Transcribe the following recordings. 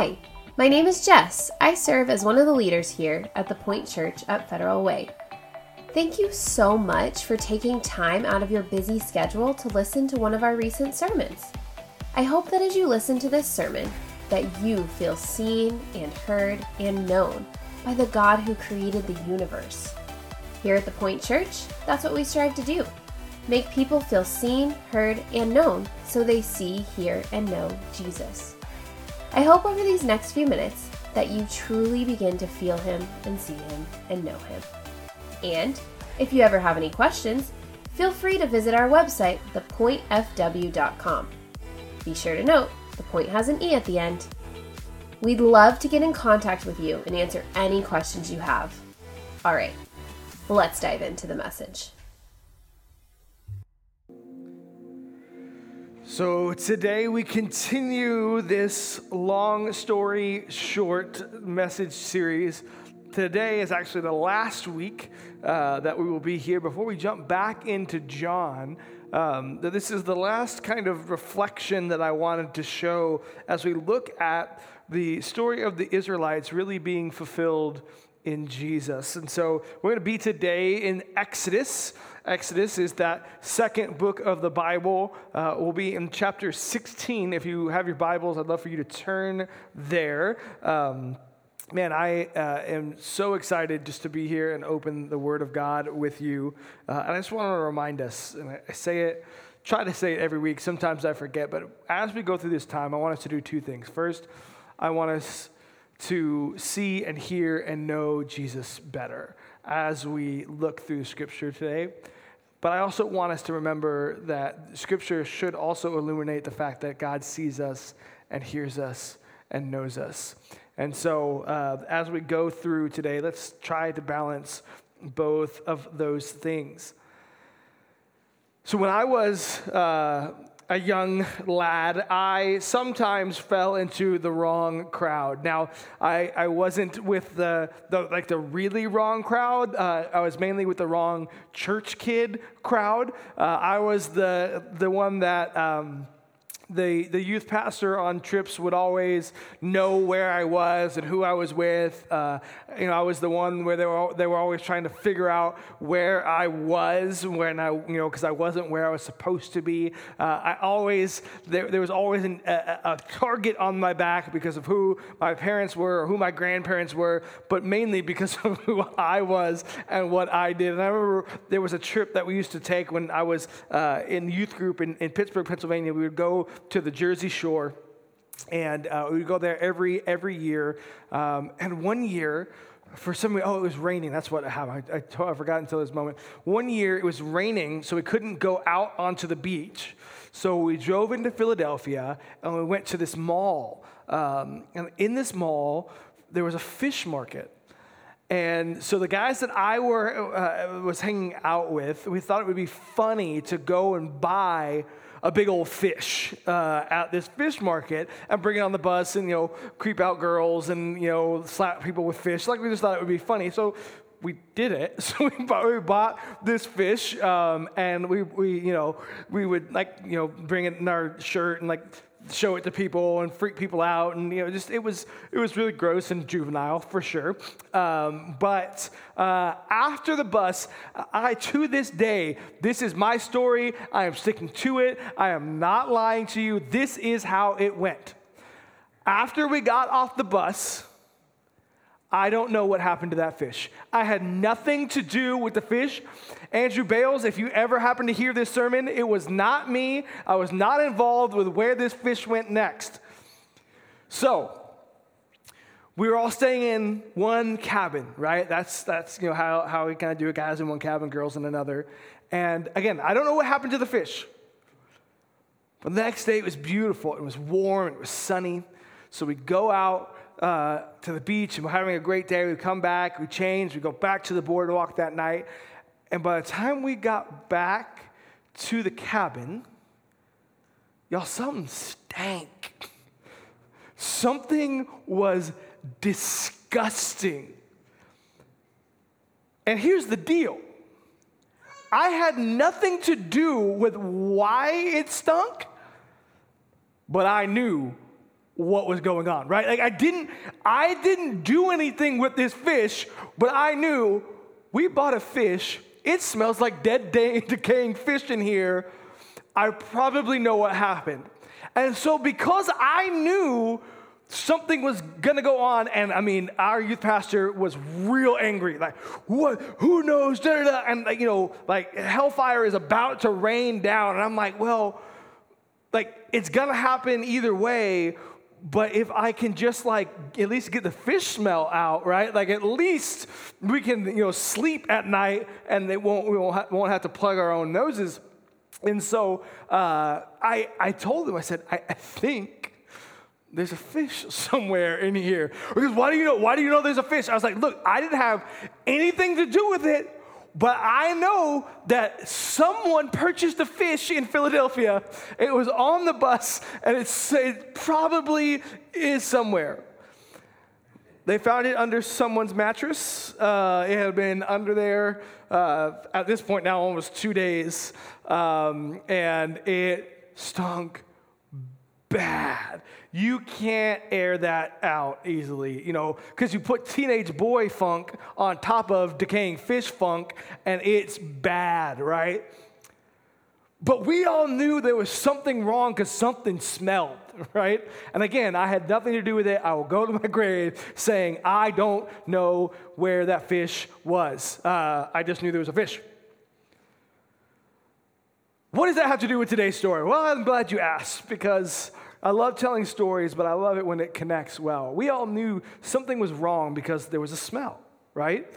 Hi, my name is Jess. I serve as one of the leaders here at the Point Church at Federal Way. Thank you so much for taking time out of your busy schedule to listen to one of our recent sermons. I hope that as you listen to this sermon, that you feel seen and heard and known by the God who created the universe. Here at the Point Church, that's what we strive to do. Make people feel seen, heard, and known so they see, hear, and know Jesus. I hope over these next few minutes that you truly begin to feel Him and see Him and know Him. And if you ever have any questions, feel free to visit our website, thepointfw.com. Be sure to note, the point has an E at the end. We'd love to get in contact with you and answer any questions you have. All right, let's dive into the message. So, today we continue this long story short message series. Today is actually the last week uh, that we will be here before we jump back into John. Um, this is the last kind of reflection that I wanted to show as we look at the story of the Israelites really being fulfilled in Jesus. And so we're going to be today in Exodus. Exodus is that second book of the Bible. Uh, we'll be in chapter 16. If you have your Bibles, I'd love for you to turn there. Um, man, I uh, am so excited just to be here and open the Word of God with you. Uh, and I just want to remind us, and I say it, try to say it every week. Sometimes I forget, but as we go through this time, I want us to do two things. First, I want us to see and hear and know Jesus better as we look through Scripture today. But I also want us to remember that Scripture should also illuminate the fact that God sees us and hears us and knows us. And so, uh, as we go through today, let's try to balance both of those things. So, when I was uh, a young lad, I sometimes fell into the wrong crowd. Now, I, I wasn't with the, the like the really wrong crowd. Uh, I was mainly with the wrong church kid crowd. Uh, I was the the one that. Um, the, the youth pastor on trips would always know where I was and who I was with. Uh, you know, I was the one where they were, they were always trying to figure out where I was when I, you know, because I wasn't where I was supposed to be. Uh, I always, there, there was always an, a, a, target on my back because of who my parents were or who my grandparents were, but mainly because of who I was and what I did. And I remember there was a trip that we used to take when I was uh, in youth group in, in Pittsburgh, Pennsylvania. We would go to the Jersey Shore, and uh, we go there every every year. Um, and one year, for some reason, oh, it was raining. That's what happened. I, I, I forgot until this moment. One year, it was raining, so we couldn't go out onto the beach. So we drove into Philadelphia, and we went to this mall. Um, and in this mall, there was a fish market. And so the guys that I were uh, was hanging out with, we thought it would be funny to go and buy a big old fish uh, at this fish market and bring it on the bus and, you know, creep out girls and, you know, slap people with fish. Like, we just thought it would be funny. So we did it. So we bought, we bought this fish, um, and we, we, you know, we would like, you know, bring it in our shirt and like show it to people and freak people out and you know just it was it was really gross and juvenile for sure. Um, but uh, after the bus i to this day this is my story. I am sticking to it. I am not lying to you. This is how it went. After we got off the bus I don't know what happened to that fish. I had nothing to do with the fish. Andrew Bales, if you ever happen to hear this sermon, it was not me. I was not involved with where this fish went next. So, we were all staying in one cabin, right? That's, that's you know, how, how we kind of do it guys in one cabin, girls in another. And again, I don't know what happened to the fish. But the next day it was beautiful. It was warm, it was sunny. So we go out uh, to the beach and we're having a great day. We come back, we change, we go back to the boardwalk that night. And by the time we got back to the cabin, y'all, something stank. Something was disgusting. And here's the deal I had nothing to do with why it stunk, but I knew what was going on, right? Like I didn't I didn't do anything with this fish, but I knew we bought a fish. It smells like dead decaying fish in here. I probably know what happened. And so because I knew something was gonna go on, and I mean, our youth pastor was real angry. Like, what? Who knows? Da, da, da. And like, you know, like hellfire is about to rain down, and I'm like, well, like it's gonna happen either way but if I can just like at least get the fish smell out, right? Like at least we can, you know, sleep at night and they won't, we won't, ha- won't have to plug our own noses. And so uh, I, I told them, I said, I, I think there's a fish somewhere in here. Because why do you know? Why do you know there's a fish? I was like, look, I didn't have anything to do with it. But I know that someone purchased a fish in Philadelphia. It was on the bus, and it probably is somewhere. They found it under someone's mattress. Uh, it had been under there uh, at this point now almost two days, um, and it stunk bad. You can't air that out easily, you know, because you put teenage boy funk on top of decaying fish funk and it's bad, right? But we all knew there was something wrong because something smelled, right? And again, I had nothing to do with it. I will go to my grave saying, I don't know where that fish was. Uh, I just knew there was a fish. What does that have to do with today's story? Well, I'm glad you asked because I love telling stories, but I love it when it connects well. We all knew something was wrong because there was a smell, right?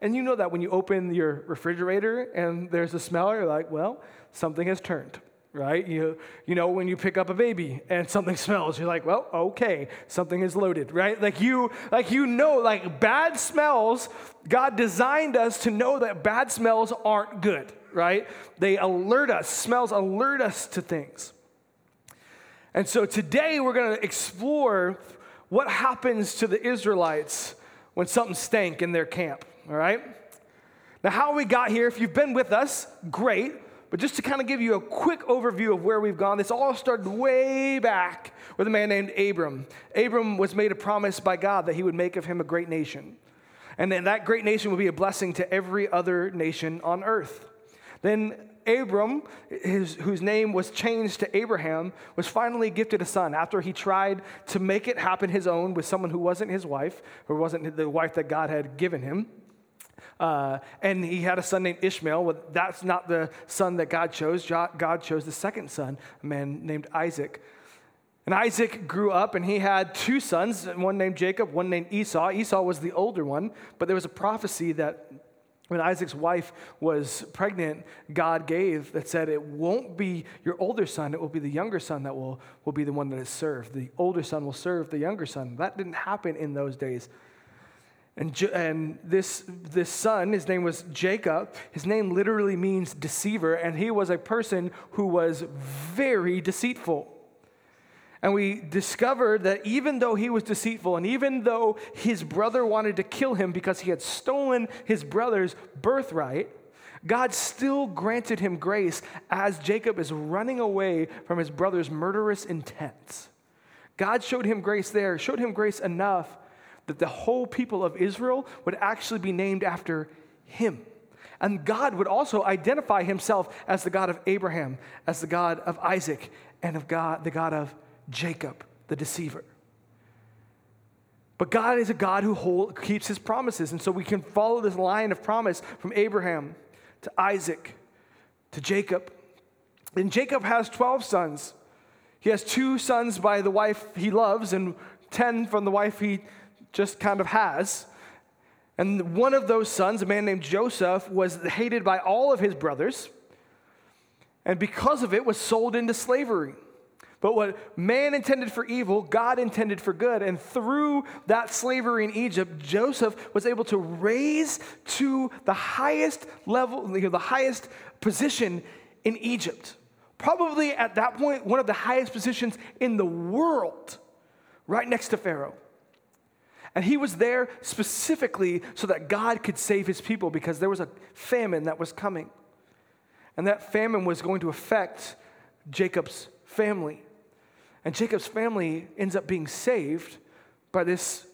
And you know that when you open your refrigerator and there's a smell, you're like, well, something has turned, right? You, you know, when you pick up a baby and something smells, you're like, well, okay, something is loaded, right? Like you, like you know, like bad smells, God designed us to know that bad smells aren't good, right? They alert us, smells alert us to things. And so today we're going to explore what happens to the Israelites when something stank in their camp, all right? Now, how we got here, if you've been with us, great. But just to kind of give you a quick overview of where we've gone, this all started way back with a man named Abram. Abram was made a promise by God that he would make of him a great nation. And then that great nation would be a blessing to every other nation on earth. Then Abram, his, whose name was changed to Abraham, was finally gifted a son after he tried to make it happen his own with someone who wasn't his wife, or wasn't the wife that God had given him. Uh, and he had a son named Ishmael. Well, that's not the son that God chose. God chose the second son, a man named Isaac. And Isaac grew up and he had two sons, one named Jacob, one named Esau. Esau was the older one, but there was a prophecy that when Isaac's wife was pregnant, God gave that said, It won't be your older son, it will be the younger son that will, will be the one that is served. The older son will serve the younger son. That didn't happen in those days. And, and this, this son, his name was Jacob, his name literally means deceiver, and he was a person who was very deceitful. And we discovered that even though he was deceitful and even though his brother wanted to kill him because he had stolen his brother's birthright, God still granted him grace as Jacob is running away from his brother's murderous intents. God showed him grace there, showed him grace enough that the whole people of Israel would actually be named after him. And God would also identify himself as the God of Abraham, as the God of Isaac, and of God, the God of Jacob, the deceiver. But God is a God who hold, keeps his promises. And so we can follow this line of promise from Abraham to Isaac to Jacob. And Jacob has 12 sons. He has two sons by the wife he loves, and 10 from the wife he just kind of has. And one of those sons, a man named Joseph, was hated by all of his brothers, and because of it, was sold into slavery. But what man intended for evil, God intended for good. And through that slavery in Egypt, Joseph was able to raise to the highest level, the highest position in Egypt. Probably at that point, one of the highest positions in the world, right next to Pharaoh. And he was there specifically so that God could save his people because there was a famine that was coming. And that famine was going to affect Jacob's family. And Jacob's family ends up being saved by this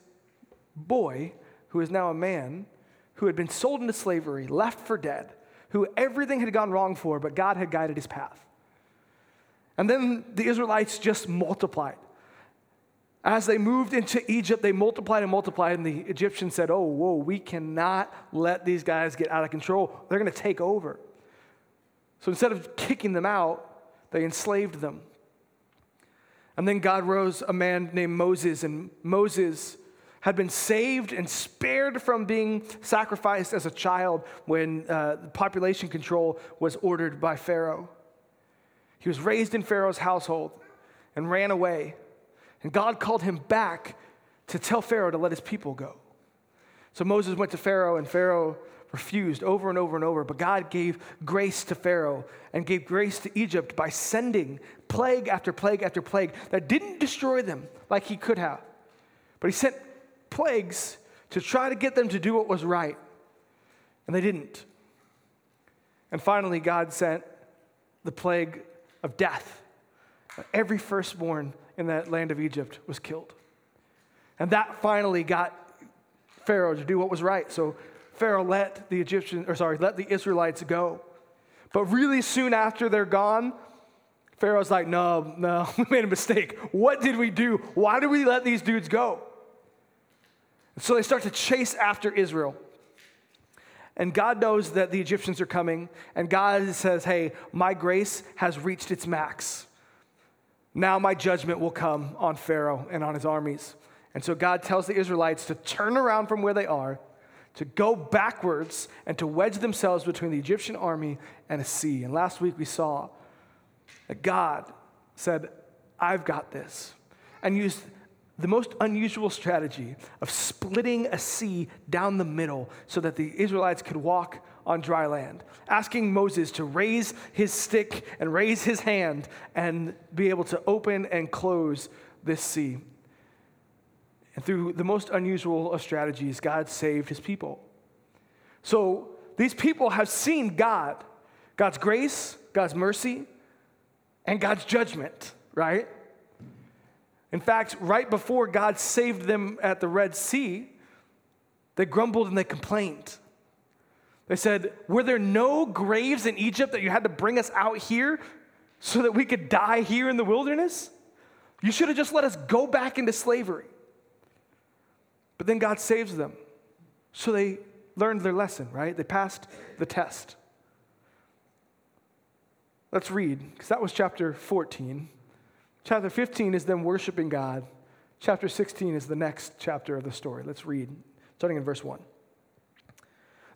boy who is now a man who had been sold into slavery, left for dead, who everything had gone wrong for, but God had guided his path. And then the Israelites just multiplied. As they moved into Egypt, they multiplied and multiplied, and the Egyptians said, Oh, whoa, we cannot let these guys get out of control. They're going to take over. So instead of kicking them out, they enslaved them. And then God rose a man named Moses, and Moses had been saved and spared from being sacrificed as a child when uh, population control was ordered by Pharaoh. He was raised in Pharaoh's household and ran away. And God called him back to tell Pharaoh to let his people go. So Moses went to Pharaoh, and Pharaoh refused over and over and over. But God gave grace to Pharaoh and gave grace to Egypt by sending plague after plague after plague that didn't destroy them like he could have. But he sent plagues to try to get them to do what was right. And they didn't. And finally, God sent the plague of death. Every firstborn in that land of Egypt was killed. And that finally got Pharaoh to do what was right. So Pharaoh let the Egyptians, or sorry, let the Israelites go. But really soon after they're gone, Pharaoh's like, no, no, we made a mistake. What did we do? Why did we let these dudes go? And so they start to chase after Israel. And God knows that the Egyptians are coming, and God says, hey, my grace has reached its max. Now my judgment will come on Pharaoh and on his armies. And so God tells the Israelites to turn around from where they are, to go backwards, and to wedge themselves between the Egyptian army and a sea. And last week we saw that God said, I've got this, and used the most unusual strategy of splitting a sea down the middle so that the Israelites could walk on dry land, asking Moses to raise his stick and raise his hand and be able to open and close this sea. And through the most unusual of strategies, God saved his people. So these people have seen God, God's grace, God's mercy, and God's judgment, right? In fact, right before God saved them at the Red Sea, they grumbled and they complained. They said, Were there no graves in Egypt that you had to bring us out here so that we could die here in the wilderness? You should have just let us go back into slavery. But then God saves them. So they learned their lesson, right? They passed the test. Let's read, because that was chapter 14. Chapter 15 is them worshiping God. Chapter 16 is the next chapter of the story. Let's read, starting in verse 1.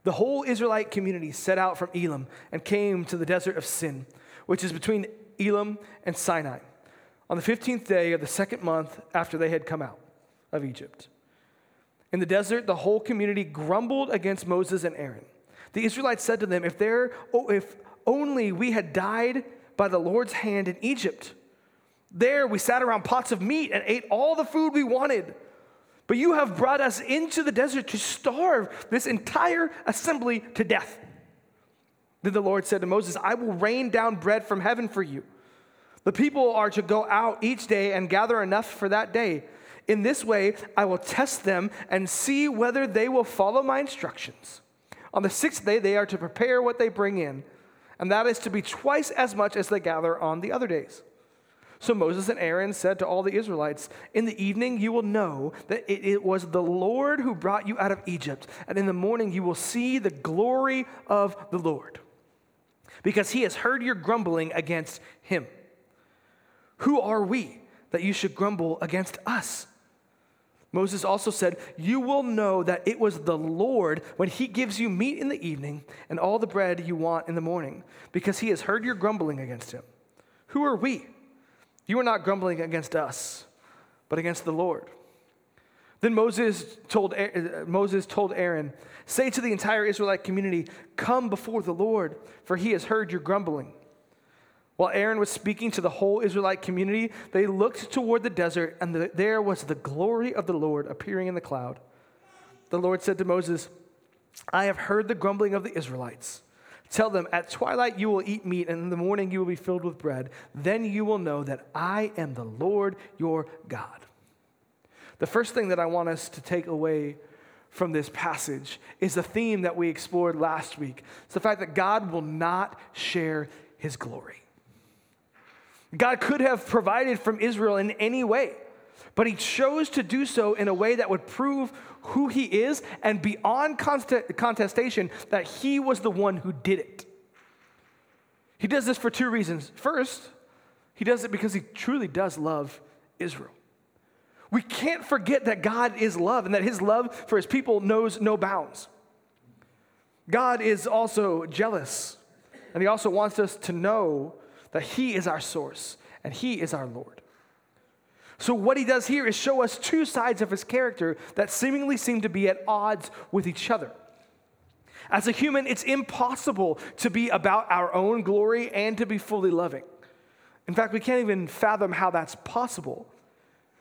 The whole Israelite community set out from Elim and came to the desert of Sin, which is between Elim and Sinai, on the 15th day of the second month after they had come out of Egypt. In the desert, the whole community grumbled against Moses and Aaron. The Israelites said to them, If, there, oh, if only we had died by the Lord's hand in Egypt. There we sat around pots of meat and ate all the food we wanted. But you have brought us into the desert to starve this entire assembly to death. Then the Lord said to Moses, I will rain down bread from heaven for you. The people are to go out each day and gather enough for that day. In this way, I will test them and see whether they will follow my instructions. On the sixth day, they are to prepare what they bring in, and that is to be twice as much as they gather on the other days. So Moses and Aaron said to all the Israelites, In the evening you will know that it, it, was the Lord who brought you out of Egypt, and in the morning you will see the glory of the Lord, because he has heard your grumbling against him. Who are we that you should grumble against us? Moses also said, You will know that it was the Lord when he gives you meat in the evening and all the bread you want in the morning, because he has heard your grumbling against him. Who are we? You are not grumbling against us, but against the Lord. Then Moses told, uh, Moses told Aaron, Say to the entire Israelite community, Come before the Lord, for he has heard your grumbling. While Aaron was speaking to the whole Israelite community, they looked toward the desert, and the, there was the glory of the Lord appearing in the cloud. The Lord said to Moses, I have heard the grumbling of the Israelites. Tell them, At twilight you will eat meat, and in the morning you will be filled with bread. Then you will know that I am the Lord your God. The first thing that I want us to take away from this passage is the theme that we explored last week. It's the fact that God will not share his glory. God could have provided from Israel in any way, but he chose to do so in a way that would prove who he is and beyond contestation that he was the one who did it. He does this for two reasons. First, he does it because he truly does love Israel. We can't forget that God is love and that his love for his people knows no bounds. God is also jealous, and he also wants us to know that he is our source and he is our Lord. So, what he does here is show us two sides of his character that seemingly seem to be at odds with each other. As a human, it's impossible to be about our own glory and to be fully loving. In fact, we can't even fathom how that's possible.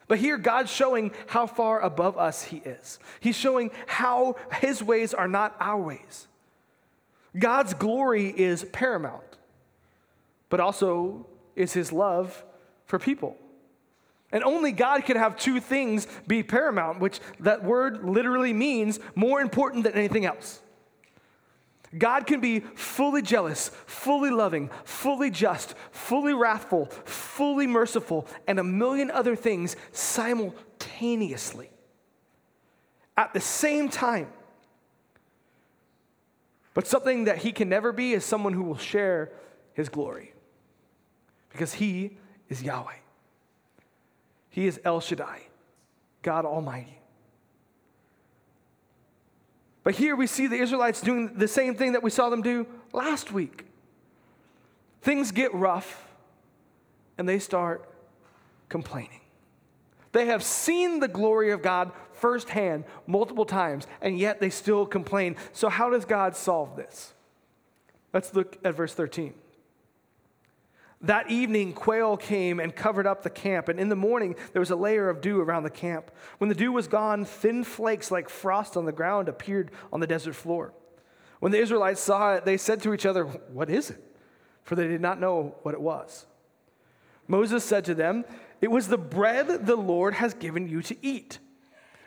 But here, God's showing how far above us He is. He's showing how His ways are not our ways. God's glory is paramount, but also is His love for people. And only God can have two things be paramount, which that word literally means more important than anything else. God can be fully jealous, fully loving, fully just, fully wrathful, fully merciful, and a million other things simultaneously at the same time. But something that he can never be is someone who will share his glory because he is Yahweh. He is El Shaddai, God Almighty. But here we see the Israelites doing the same thing that we saw them do last week. Things get rough and they start complaining. They have seen the glory of God firsthand multiple times, and yet they still complain. So, how does God solve this? Let's look at verse 13. That evening, quail came and covered up the camp, and in the morning there was a layer of dew around the camp. When the dew was gone, thin flakes like frost on the ground appeared on the desert floor. When the Israelites saw it, they said to each other, What is it? For they did not know what it was. Moses said to them, It was the bread the Lord has given you to eat.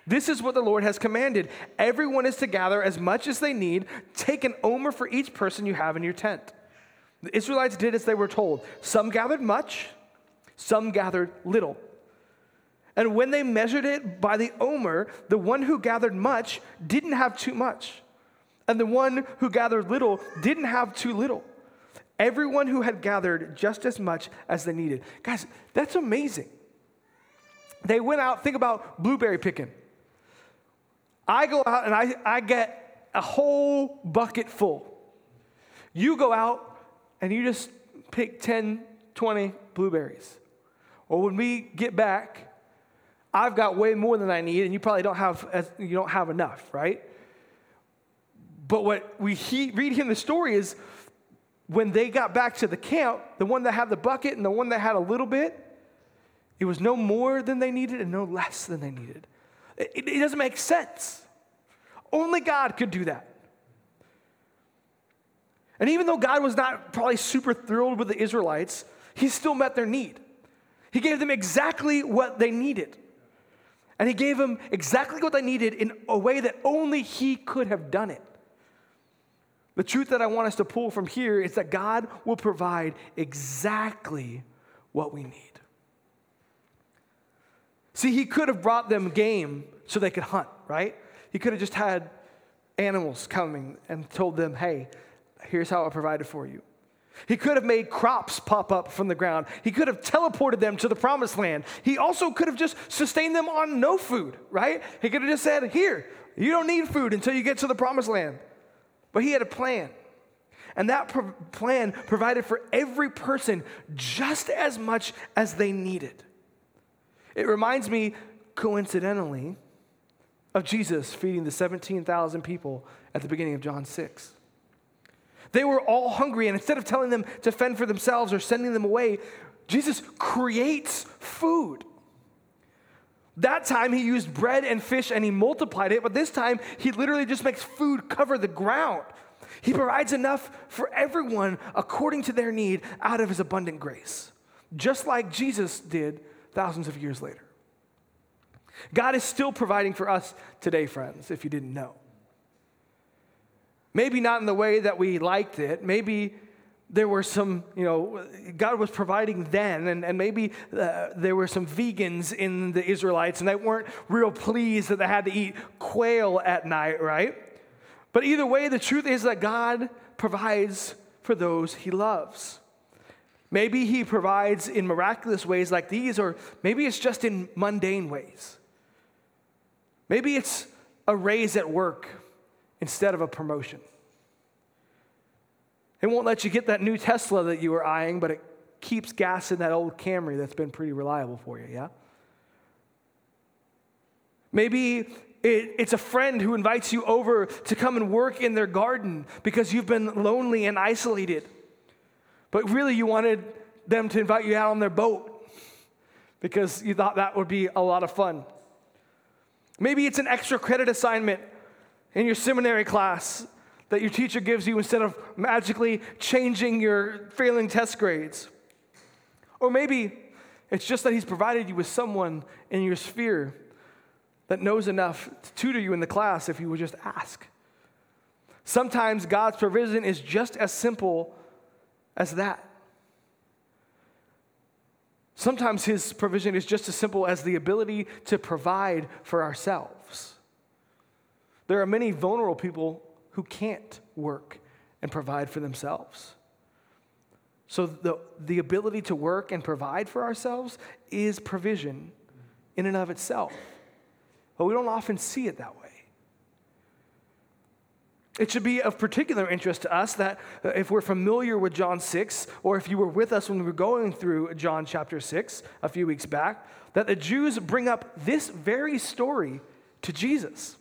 This is what the Lord has commanded. Everyone is to gather as much as they need. Take an omer for each person you have in your tent. The Israelites did as they were told. Some gathered much, some gathered little. And when they measured it by the omer, the one who gathered much didn't have too much, and the one who gathered little didn't have too little. Everyone who had gathered just as much as they needed. Guys, that's amazing. They went out, think about blueberry picking. I go out and I, I get a whole bucket full. You go out and you just pick 10, 20 blueberries. Or when we get back, I've got way more than I need, and you probably don't have, as, you don't have enough, right? But what we he, read in the story is when they got back to the camp, the one that had the bucket and the one that had a little bit, it was no more than they needed and no less than they needed. It, it doesn't make sense. Only God could do that. And even though God was not probably super thrilled with the Israelites, he still met their need. He gave them exactly what they needed. And he gave them exactly what they needed in a way that only he could have done it. The truth that I want us to pull from here is that God will provide exactly what we need. See, he could have brought them game so they could hunt, right? He could have just had animals coming and told them, hey, Here's how I provided for you. He could have made crops pop up from the ground. He could have teleported them to the promised land. He also could have just sustained them on no food, right? He could have just said, Here, you don't need food until you get to the promised land. But he had a plan. And that pro- plan provided for every person just as much as they needed. It reminds me, coincidentally, of Jesus feeding the 17,000 people at the beginning of John 6. They were all hungry, and instead of telling them to fend for themselves or sending them away, Jesus creates food. That time he used bread and fish and he multiplied it, but this time he literally just makes food cover the ground. He provides enough for everyone according to their need out of his abundant grace, just like Jesus did thousands of years later. God is still providing for us today, friends, if you didn't know. Maybe not in the way that we liked it. Maybe there were some, you know, God was providing then, and, and maybe uh, there were some vegans in the Israelites, and they weren't real pleased that they had to eat quail at night, right? But either way, the truth is that God provides for those he loves. Maybe he provides in miraculous ways like these, or maybe it's just in mundane ways. Maybe it's a raise at work instead of a promotion. It won't let you get that new Tesla that you were eyeing, but it keeps gas in that old Camry that's been pretty reliable for you, yeah? Maybe it, it's a friend who invites you over to come and work in their garden because you've been lonely and isolated. But really, you wanted them to invite you out on their boat because you thought that would be a lot of fun. Maybe it's an extra credit assignment in your seminary class that your teacher gives you instead of magically changing your failing test grades. Or maybe it's just that he's provided you with someone in your sphere that knows enough to tutor you in the class if you would just ask. Sometimes God's provision is just as simple as that. Sometimes his provision is just as simple as the ability to provide for ourselves. There are many vulnerable people who can't work and provide for themselves. So, the, the ability to work and provide for ourselves is provision in and of itself. But we don't often see it that way. It should be of particular interest to us that uh, if we're familiar with John 6, or if you were with us when we were going through John chapter 6 a few weeks back, that the Jews bring up this very story to Jesus.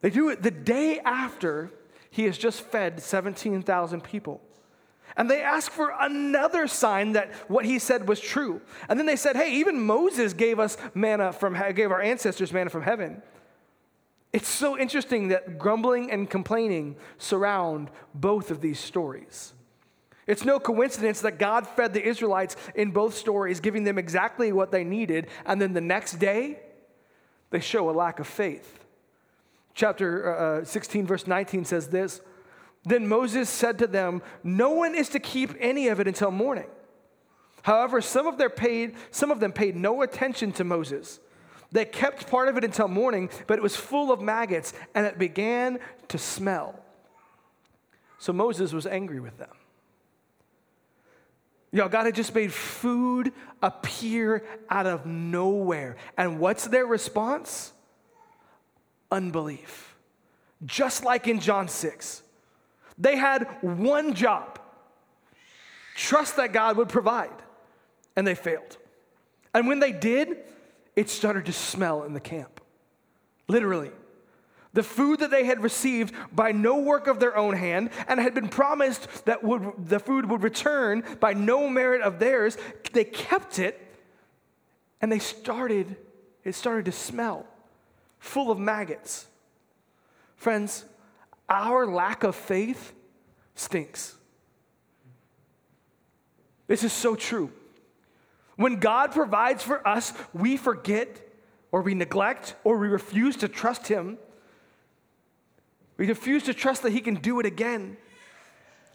They do it the day after he has just fed 17,000 people. And they ask for another sign that what he said was true. And then they said, hey, even Moses gave us manna from, gave our ancestors manna from heaven. It's so interesting that grumbling and complaining surround both of these stories. It's no coincidence that God fed the Israelites in both stories, giving them exactly what they needed, and then the next day, they show a lack of faith. Chapter uh, uh 16, verse 19 says this Then Moses said to them, No one is to keep any of it until morning. However, some of, their paid, some of them paid no attention to Moses. They kept part of it until morning, but it was full of maggots and it began to smell. So Moses was angry with them. Y'all, God had just made food appear out of nowhere. And what's their response? Unbelief. Just like in John 6. They had one job trust that God would provide, and they failed. And when they did, it started to smell in the camp. Literally. The food that they had received by no work of their own hand and had been promised that would, the food would return by no merit of theirs, they kept it and they started, it started to smell full of maggots. Friends, our lack of faith stinks. This is so true. When God provides for us, we forget or we neglect or we refuse to trust Him. We refuse to trust that He can do it again.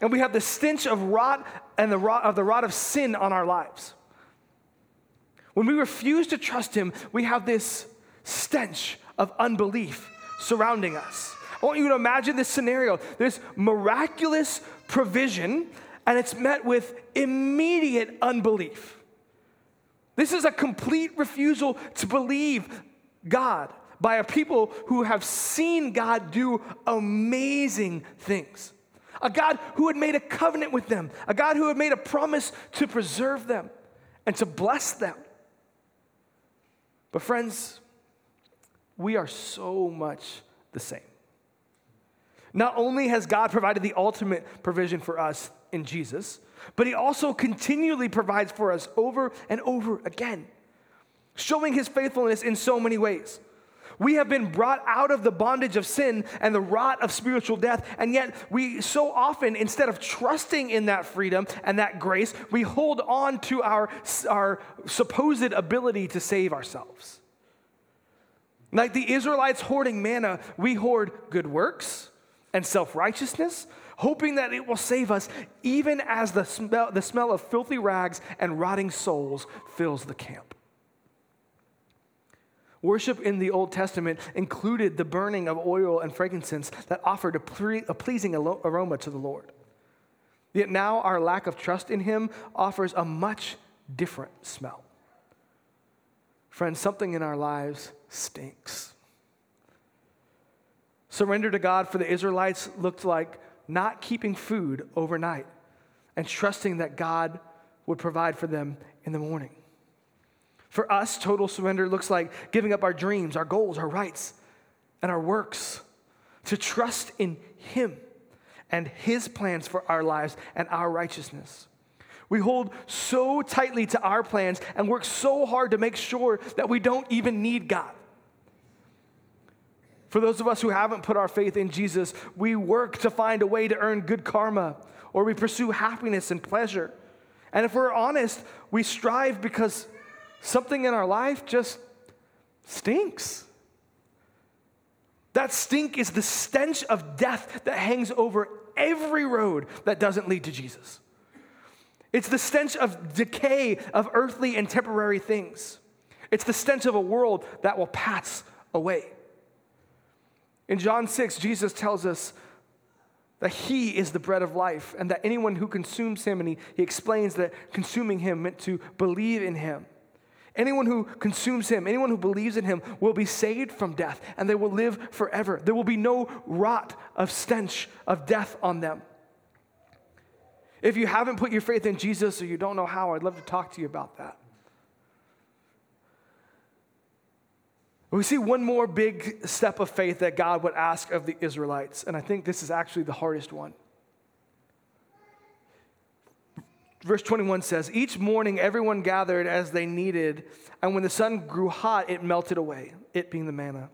And we have the stench of rot and the rot of the rot of sin on our lives. When we refuse to trust Him, we have this stench of unbelief surrounding us. I want you to imagine this scenario. this miraculous provision, and it's met with immediate unbelief. This is a complete refusal to believe God by a people who have seen God do amazing things. A God who had made a covenant with them, a God who had made a promise to preserve them and to bless them. But, friends, we are so much the same. Not only has God provided the ultimate provision for us in Jesus, but he also continually provides for us over and over again, showing his faithfulness in so many ways. We have been brought out of the bondage of sin and the rot of spiritual death, and yet we so often, instead of trusting in that freedom and that grace, we hold on to our, our supposed ability to save ourselves. Like the Israelites hoarding manna, we hoard good works and self righteousness, hoping that it will save us, even as the smell, the smell of filthy rags and rotting souls fills the camp. Worship in the Old Testament included the burning of oil and frankincense that offered a, a pleasing aroma to the Lord. Yet now our lack of trust in Him offers a much different smell. Friends, something in our lives stinks. Surrender to God for the Israelites looked like not keeping food overnight and trusting that God would provide for them in the morning. For us, total surrender looks like giving up our dreams, our goals, our rights, and our works to trust in Him and His plans for our lives and our righteousness. We hold so tightly to our plans and work so hard to make sure that we don't even need God. For those of us who haven't put our faith in Jesus, we work to find a way to earn good karma or we pursue happiness and pleasure. And if we're honest, we strive because something in our life just stinks. That stink is the stench of death that hangs over every road that doesn't lead to Jesus. It's the stench of decay of earthly and temporary things. It's the stench of a world that will pass away. In John 6, Jesus tells us that he is the bread of life and that anyone who consumes him, and he, he explains that consuming him meant to believe in him. Anyone who consumes him, anyone who believes in him, will be saved from death and they will live forever. There will be no rot of stench of death on them. If you haven't put your faith in Jesus or you don't know how, I'd love to talk to you about that. We see one more big step of faith that God would ask of the Israelites, and I think this is actually the hardest one. Verse 21 says, Each morning everyone gathered as they needed, and when the sun grew hot, it melted away, it being the manna.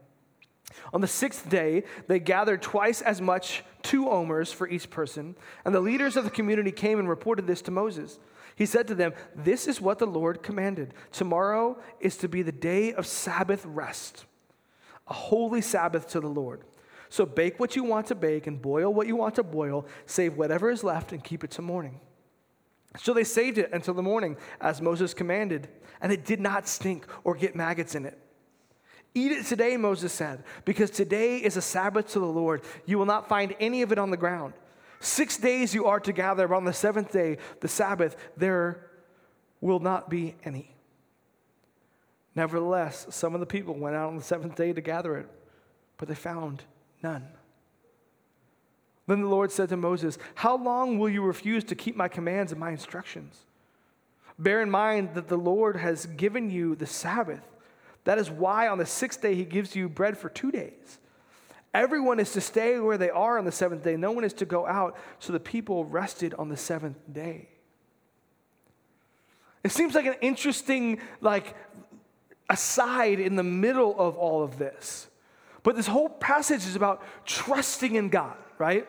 On the sixth day, they gathered twice as much, two omers for each person, and the leaders of the community came and reported this to Moses. He said to them, This is what the Lord commanded. Tomorrow is to be the day of Sabbath rest, a holy Sabbath to the Lord. So bake what you want to bake and boil what you want to boil, save whatever is left and keep it to morning. So they saved it until the morning, as Moses commanded, and it did not stink or get maggots in it. Eat it today, Moses said, because today is a Sabbath to the Lord. You will not find any of it on the ground. Six days you are to gather, but on the seventh day, the Sabbath, there will not be any. Nevertheless, some of the people went out on the seventh day to gather it, but they found none. Then the Lord said to Moses, How long will you refuse to keep my commands and my instructions? Bear in mind that the Lord has given you the Sabbath. That is why on the sixth day he gives you bread for two days. Everyone is to stay where they are on the seventh day. No one is to go out. So the people rested on the seventh day. It seems like an interesting, like, aside in the middle of all of this. But this whole passage is about trusting in God, right?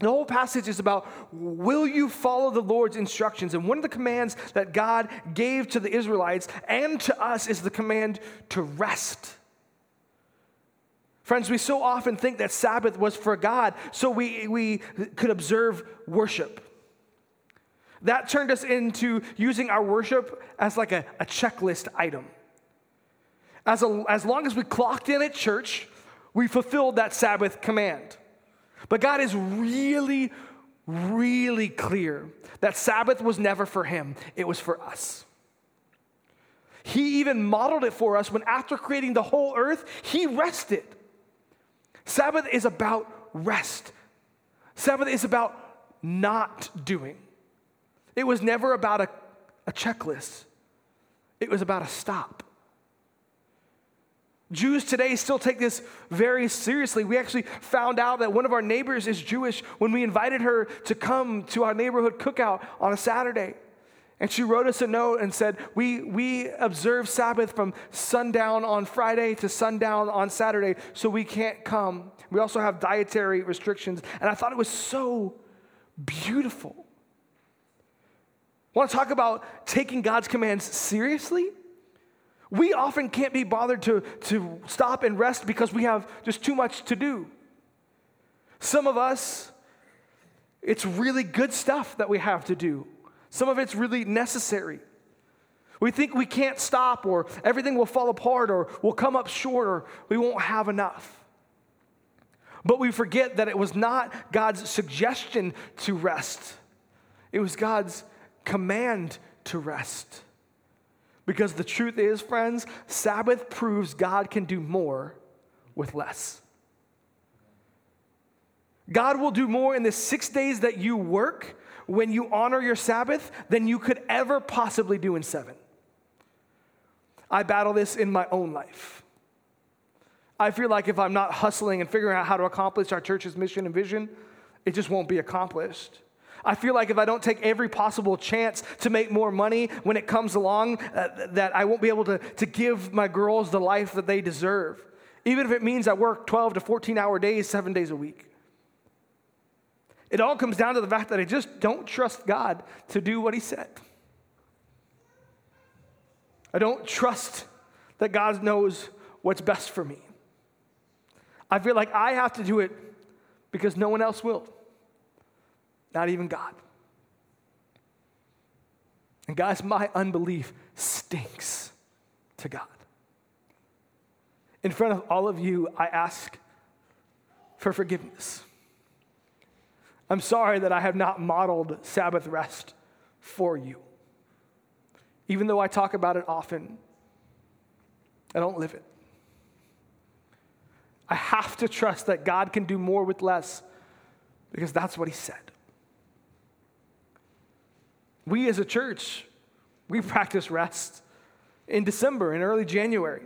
The whole passage is about will you follow the Lord's instructions? And one of the commands that God gave to the Israelites and to us is the command to rest. Friends, we so often think that Sabbath was for God so we, we could observe worship. That turned us into using our worship as like a, a checklist item. As, a, as long as we clocked in at church, we fulfilled that Sabbath command. But God is really, really clear that Sabbath was never for him, it was for us. He even modeled it for us when, after creating the whole earth, he rested. Sabbath is about rest, Sabbath is about not doing. It was never about a, a checklist, it was about a stop. Jews today still take this very seriously. We actually found out that one of our neighbors is Jewish when we invited her to come to our neighborhood cookout on a Saturday. And she wrote us a note and said, we, we observe Sabbath from sundown on Friday to sundown on Saturday, so we can't come. We also have dietary restrictions. And I thought it was so beautiful. Want to talk about taking God's commands seriously? We often can't be bothered to, to stop and rest because we have just too much to do. Some of us, it's really good stuff that we have to do. Some of it's really necessary. We think we can't stop, or everything will fall apart, or we'll come up short, or we won't have enough. But we forget that it was not God's suggestion to rest, it was God's command to rest. Because the truth is, friends, Sabbath proves God can do more with less. God will do more in the six days that you work when you honor your Sabbath than you could ever possibly do in seven. I battle this in my own life. I feel like if I'm not hustling and figuring out how to accomplish our church's mission and vision, it just won't be accomplished. I feel like if I don't take every possible chance to make more money when it comes along, uh, that I won't be able to, to give my girls the life that they deserve, even if it means I work 12 to 14 hour days, seven days a week. It all comes down to the fact that I just don't trust God to do what He said. I don't trust that God knows what's best for me. I feel like I have to do it because no one else will, not even God. And guys, my unbelief stinks to God. In front of all of you, I ask for forgiveness. I'm sorry that I have not modeled Sabbath rest for you. Even though I talk about it often, I don't live it. I have to trust that God can do more with less because that's what He said. We as a church, we practice rest in December and early January.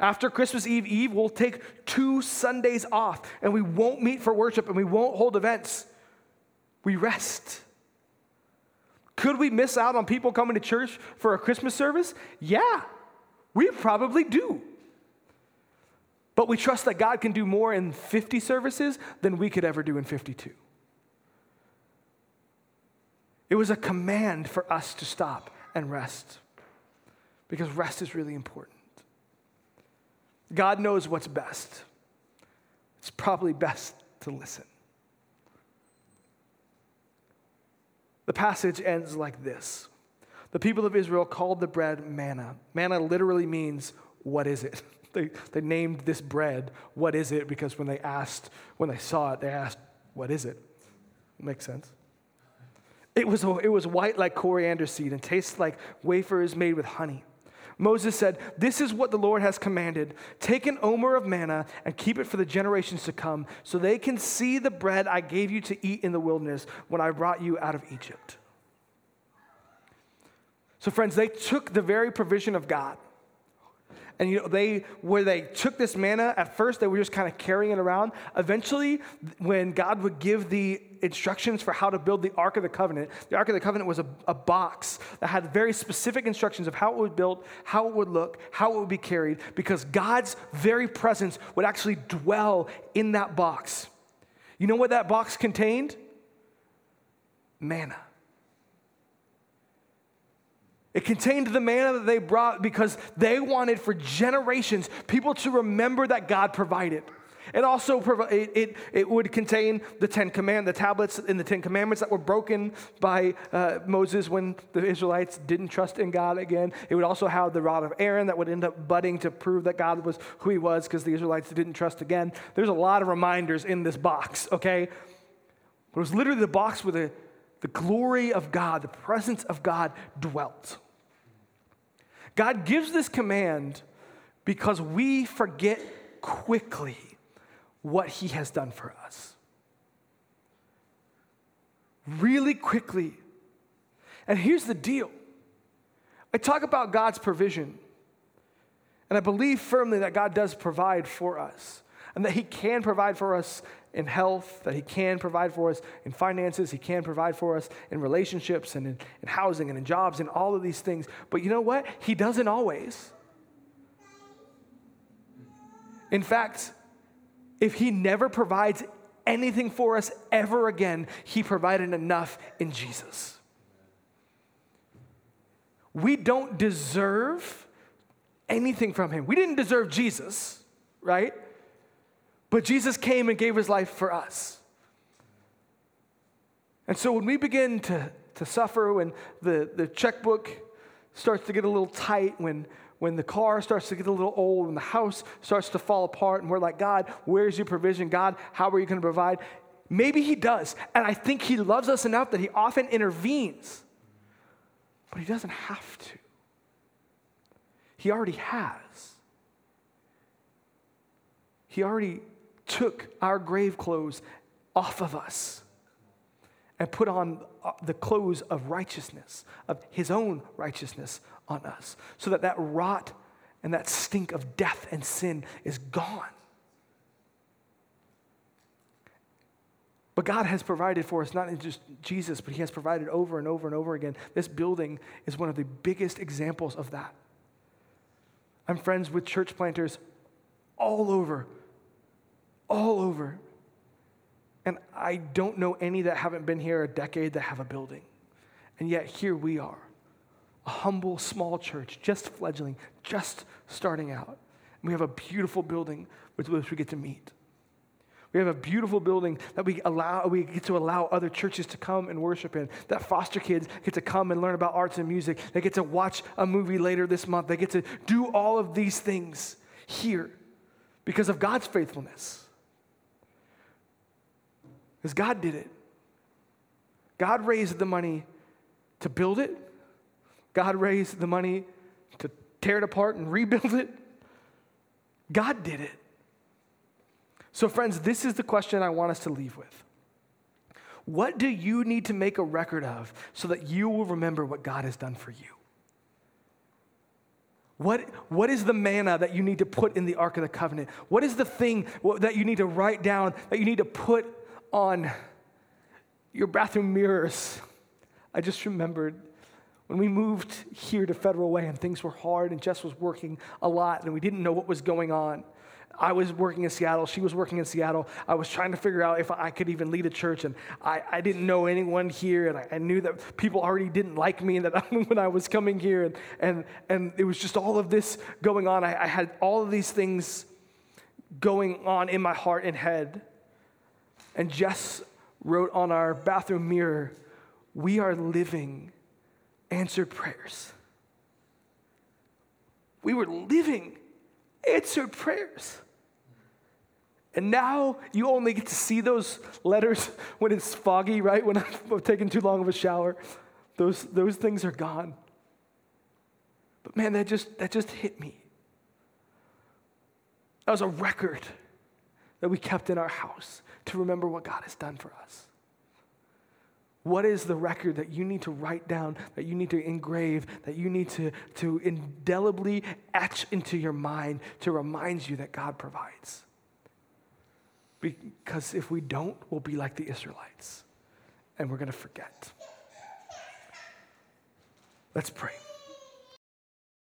After Christmas Eve Eve, we'll take two Sundays off and we won't meet for worship and we won't hold events. We rest. Could we miss out on people coming to church for a Christmas service? Yeah, we probably do. But we trust that God can do more in 50 services than we could ever do in 52. It was a command for us to stop and rest because rest is really important. God knows what's best. It's probably best to listen. The passage ends like this The people of Israel called the bread manna. Manna literally means, What is it? They, they named this bread, What is it? Because when they asked, when they saw it, they asked, What is it? Makes sense. It was, it was white like coriander seed and tastes like wafers made with honey. Moses said, This is what the Lord has commanded. Take an omer of manna and keep it for the generations to come, so they can see the bread I gave you to eat in the wilderness when I brought you out of Egypt. So, friends, they took the very provision of God and you know, they where they took this manna, at first they were just kind of carrying it around. Eventually, when God would give the instructions for how to build the Ark of the Covenant, the Ark of the Covenant was a, a box that had very specific instructions of how it would build, how it would look, how it would be carried, because God's very presence would actually dwell in that box. You know what that box contained? Manna. It contained the manna that they brought because they wanted for generations people to remember that God provided. It also it, it, it, would contain the Ten Command, the tablets in the Ten Commandments that were broken by uh, Moses when the Israelites didn't trust in God again. It would also have the rod of Aaron that would end up budding to prove that God was who He was because the Israelites didn't trust again. There's a lot of reminders in this box. Okay, it was literally the box with a the glory of God, the presence of God dwelt. God gives this command because we forget quickly what He has done for us. Really quickly. And here's the deal I talk about God's provision, and I believe firmly that God does provide for us and that He can provide for us in health, that He can provide for us in finances, He can provide for us in relationships and in, in housing and in jobs and all of these things. But you know what? He doesn't always. In fact, if He never provides anything for us ever again, He provided enough in Jesus. We don't deserve anything from Him. We didn't deserve Jesus, right? But Jesus came and gave his life for us. And so when we begin to, to suffer, when the, the checkbook starts to get a little tight, when, when the car starts to get a little old, when the house starts to fall apart, and we're like, God, where's your provision? God, how are you going to provide? Maybe He does. And I think He loves us enough that He often intervenes, but He doesn't have to. He already has. He already took our grave clothes off of us and put on uh, the clothes of righteousness, of his own righteousness on us, so that that rot and that stink of death and sin is gone. But God has provided for us, not just Jesus, but He has provided over and over and over again. This building is one of the biggest examples of that. I'm friends with church planters all over over. And I don't know any that haven't been here a decade that have a building. And yet here we are, a humble, small church, just fledgling, just starting out. And we have a beautiful building with which we get to meet. We have a beautiful building that we allow we get to allow other churches to come and worship in. That foster kids get to come and learn about arts and music. They get to watch a movie later this month. They get to do all of these things here because of God's faithfulness. Because God did it. God raised the money to build it, God raised the money to tear it apart and rebuild it. God did it. So, friends, this is the question I want us to leave with. What do you need to make a record of so that you will remember what God has done for you? What, what is the manna that you need to put in the Ark of the Covenant? What is the thing that you need to write down, that you need to put on your bathroom mirrors. I just remembered when we moved here to Federal Way and things were hard and Jess was working a lot and we didn't know what was going on. I was working in Seattle. She was working in Seattle. I was trying to figure out if I could even lead a church, and I, I didn't know anyone here, and I, I, knew that people already didn't like me and that when I was coming here, and, and, and it was just all of this going on. I, I had all of these things going on in my heart and head. And Jess wrote on our bathroom mirror, We are living answered prayers. We were living answered prayers. And now you only get to see those letters when it's foggy, right? When I've taken too long of a shower. Those, those things are gone. But man, that just, that just hit me. That was a record that we kept in our house to remember what God has done for us? What is the record that you need to write down, that you need to engrave, that you need to, to indelibly etch into your mind to remind you that God provides? Because if we don't, we'll be like the Israelites and we're going to forget. Let's pray.